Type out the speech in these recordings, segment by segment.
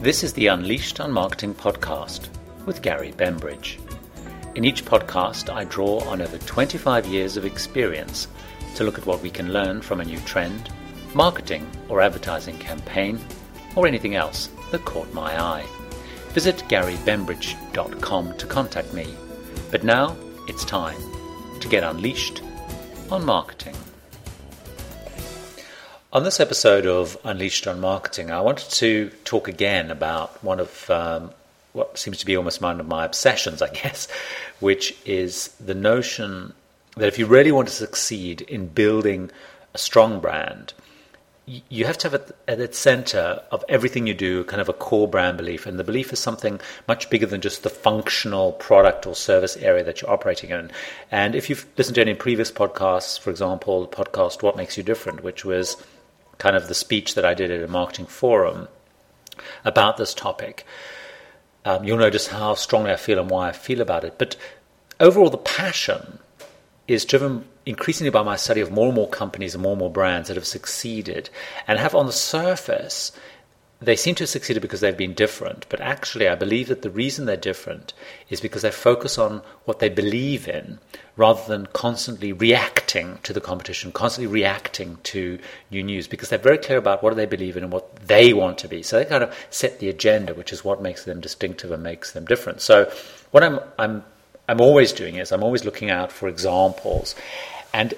This is the Unleashed on Marketing podcast with Gary Bembridge. In each podcast, I draw on over 25 years of experience to look at what we can learn from a new trend, marketing or advertising campaign, or anything else that caught my eye. Visit garybembridge.com to contact me. But now it's time to get unleashed on marketing. On this episode of Unleashed on Marketing, I wanted to talk again about one of um, what seems to be almost one of my obsessions, I guess, which is the notion that if you really want to succeed in building a strong brand, you have to have at, its center of everything you do kind of a core brand belief. And the belief is something much bigger than just the functional product or service area that you're operating in. And if you've listened to any previous podcasts, for example, the podcast What Makes You Different, which was kind of the speech that I did at a marketing forum about this topic, um, you'll notice how strongly I feel and why I feel about it. But overall, the passion is driven increasingly by my study of more and more companies and more and more brands that have succeeded and have on the surface they seem to have succeeded because they've been different, but actually, I believe that the reason they're different is because they focus on what they believe in rather than constantly reacting to the competition, constantly reacting to new news, because they're very clear about what they believe in and what they want to be. So they kind of set the agenda, which is what makes them distinctive and makes them different. So what I'm, I'm, I'm always doing is I'm always looking out for examples. And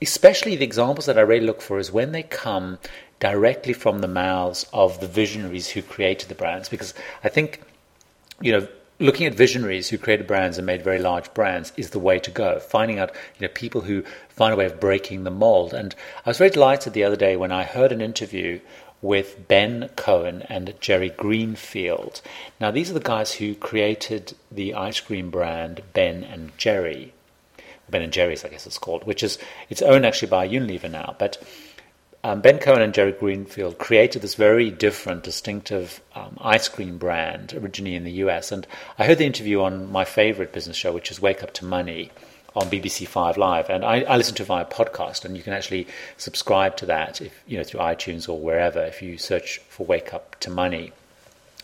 especially the examples that I really look for is when they come directly from the mouths of the visionaries who created the brands. Because I think, you know, looking at visionaries who created brands and made very large brands is the way to go. Finding out, you know, people who find a way of breaking the mold. And I was very delighted the other day when I heard an interview with Ben Cohen and Jerry Greenfield. Now, these are the guys who created the ice cream brand Ben and Jerry. Ben and Jerry's, I guess it's called, which is it's owned actually by Unilever now. But um, Ben Cohen and Jerry Greenfield created this very different, distinctive um, ice cream brand originally in the US. And I heard the interview on my favorite business show, which is Wake Up to Money on BBC Five Live, and I, I listen to it via podcast, and you can actually subscribe to that if you know through iTunes or wherever if you search for Wake Up to Money.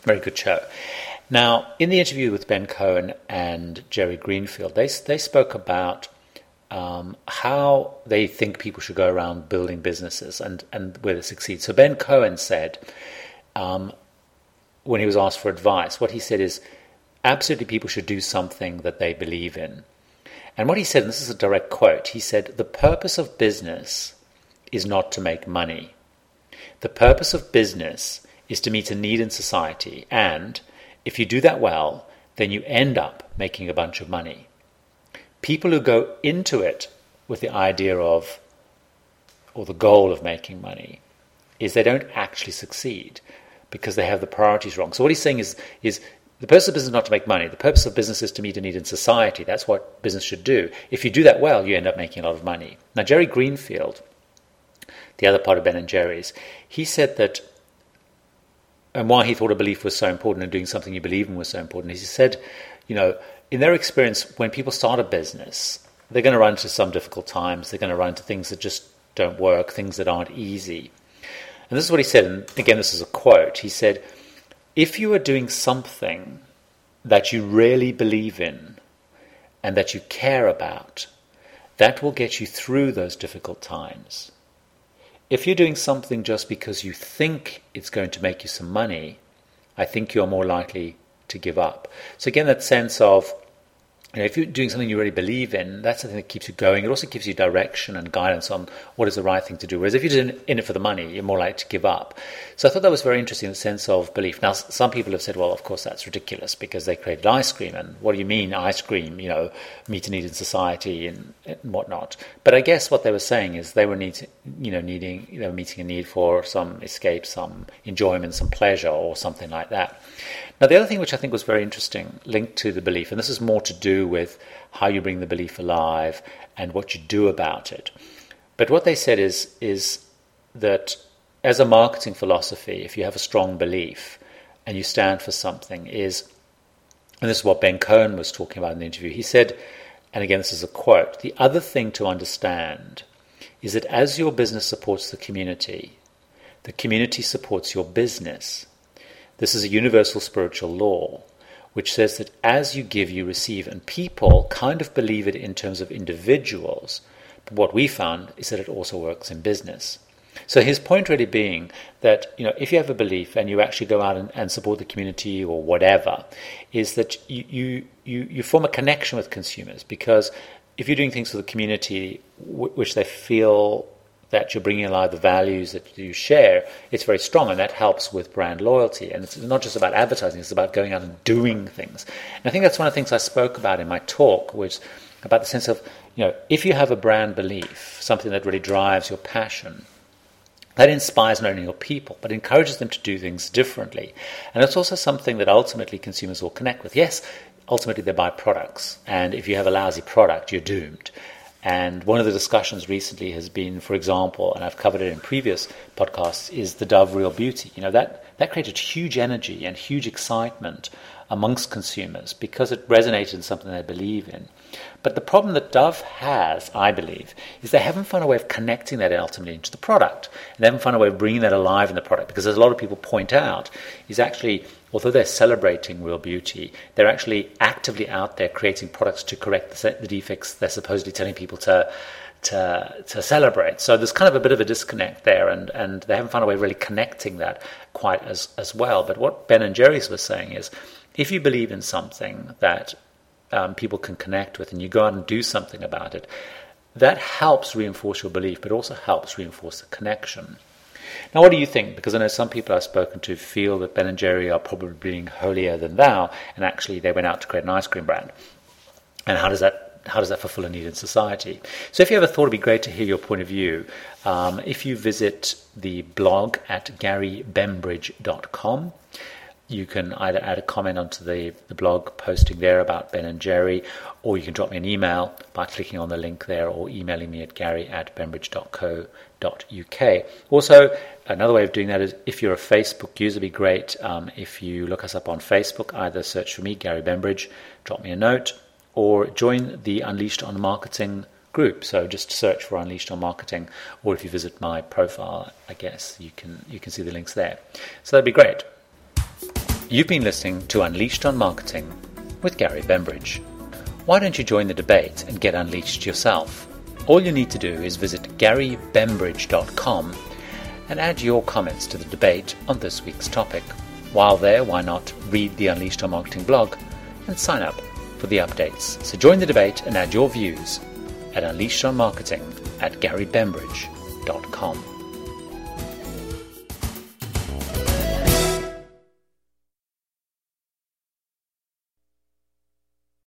Very good show. Now, in the interview with Ben Cohen and Jerry Greenfield, they they spoke about um, how they think people should go around building businesses and, and where they succeed. So Ben Cohen said, um, when he was asked for advice, what he said is, absolutely people should do something that they believe in. And what he said, and this is a direct quote, he said, the purpose of business is not to make money. The purpose of business is to meet a need in society, and if you do that well, then you end up making a bunch of money people who go into it with the idea of or the goal of making money is they don't actually succeed because they have the priorities wrong. So what he's saying is is the purpose of business is not to make money. The purpose of business is to meet a need in society. That's what business should do. If you do that well, you end up making a lot of money. Now Jerry Greenfield, the other part of Ben and Jerry's, he said that and why he thought a belief was so important and doing something you believe in was so important he said, you know, in their experience, when people start a business, they're going to run into some difficult times. They're going to run into things that just don't work, things that aren't easy. And this is what he said, and again, this is a quote. He said, If you are doing something that you really believe in and that you care about, that will get you through those difficult times. If you're doing something just because you think it's going to make you some money, I think you're more likely to give up. So again, that sense of you know, if you're doing something you really believe in, that's the thing that keeps you going. It also gives you direction and guidance on what is the right thing to do. Whereas if you're in it for the money, you're more likely to give up. So I thought that was very interesting, the sense of belief. Now, some people have said, well, of course, that's ridiculous because they created ice cream. And what do you mean, ice cream? You know, meet a need in society and, and whatnot. But I guess what they were saying is they were need, you know, needing, they were meeting a need for some escape, some enjoyment, some pleasure, or something like that. Now, the other thing which I think was very interesting, linked to the belief, and this is more to do with how you bring the belief alive and what you do about it. But what they said is, is that as a marketing philosophy, if you have a strong belief and you stand for something, is, and this is what Ben Cohen was talking about in the interview, he said, and again, this is a quote the other thing to understand is that as your business supports the community, the community supports your business. this is a universal spiritual law which says that as you give, you receive, and people kind of believe it in terms of individuals. But what we found is that it also works in business. So his point really being that you know if you have a belief and you actually go out and, and support the community or whatever, is that you, you you form a connection with consumers because if you're doing things for the community w- which they feel that you're bringing alive the values that you share, it's very strong, and that helps with brand loyalty. And it's not just about advertising; it's about going out and doing things. And I think that's one of the things I spoke about in my talk, was about the sense of you know if you have a brand belief, something that really drives your passion that inspires not only your people, but encourages them to do things differently. And it's also something that ultimately consumers will connect with. Yes, ultimately they buy products, and if you have a lousy product, you're doomed. And one of the discussions recently has been, for example, and I've covered it in previous podcasts, is the Dove Real Beauty. You know, that, that created huge energy and huge excitement amongst consumers because it resonated in something they believe in. But the problem that Dove has, I believe, is they haven't found a way of connecting that ultimately into the product. And they haven't found a way of bringing that alive in the product because, as a lot of people point out, is actually, although they're celebrating real beauty, they're actually actively out there creating products to correct the, the defects they're supposedly telling people to. To, to celebrate. So there's kind of a bit of a disconnect there, and, and they haven't found a way of really connecting that quite as, as well. But what Ben and Jerry's was saying is if you believe in something that um, people can connect with and you go out and do something about it, that helps reinforce your belief, but also helps reinforce the connection. Now, what do you think? Because I know some people I've spoken to feel that Ben and Jerry are probably being holier than thou, and actually they went out to create an ice cream brand. And how does that how does that fulfill a need in society? So, if you ever thought it'd be great to hear your point of view, um, if you visit the blog at garybembridge.com, you can either add a comment onto the, the blog posting there about Ben and Jerry, or you can drop me an email by clicking on the link there or emailing me at gary at bembridge.co.uk. Also, another way of doing that is if you're a Facebook user, be great um, if you look us up on Facebook, either search for me, Gary Bembridge, drop me a note, or join the Unleashed on Marketing group. So just search for Unleashed on Marketing, or if you visit my profile, I guess you can you can see the links there. So that'd be great. You've been listening to Unleashed on Marketing with Gary Bembridge. Why don't you join the debate and get unleashed yourself? All you need to do is visit garybembridge.com and add your comments to the debate on this week's topic. While there, why not read the Unleashed on Marketing blog and sign up for the updates? So join the debate and add your views at Unleashed on Marketing at garybembridge.com.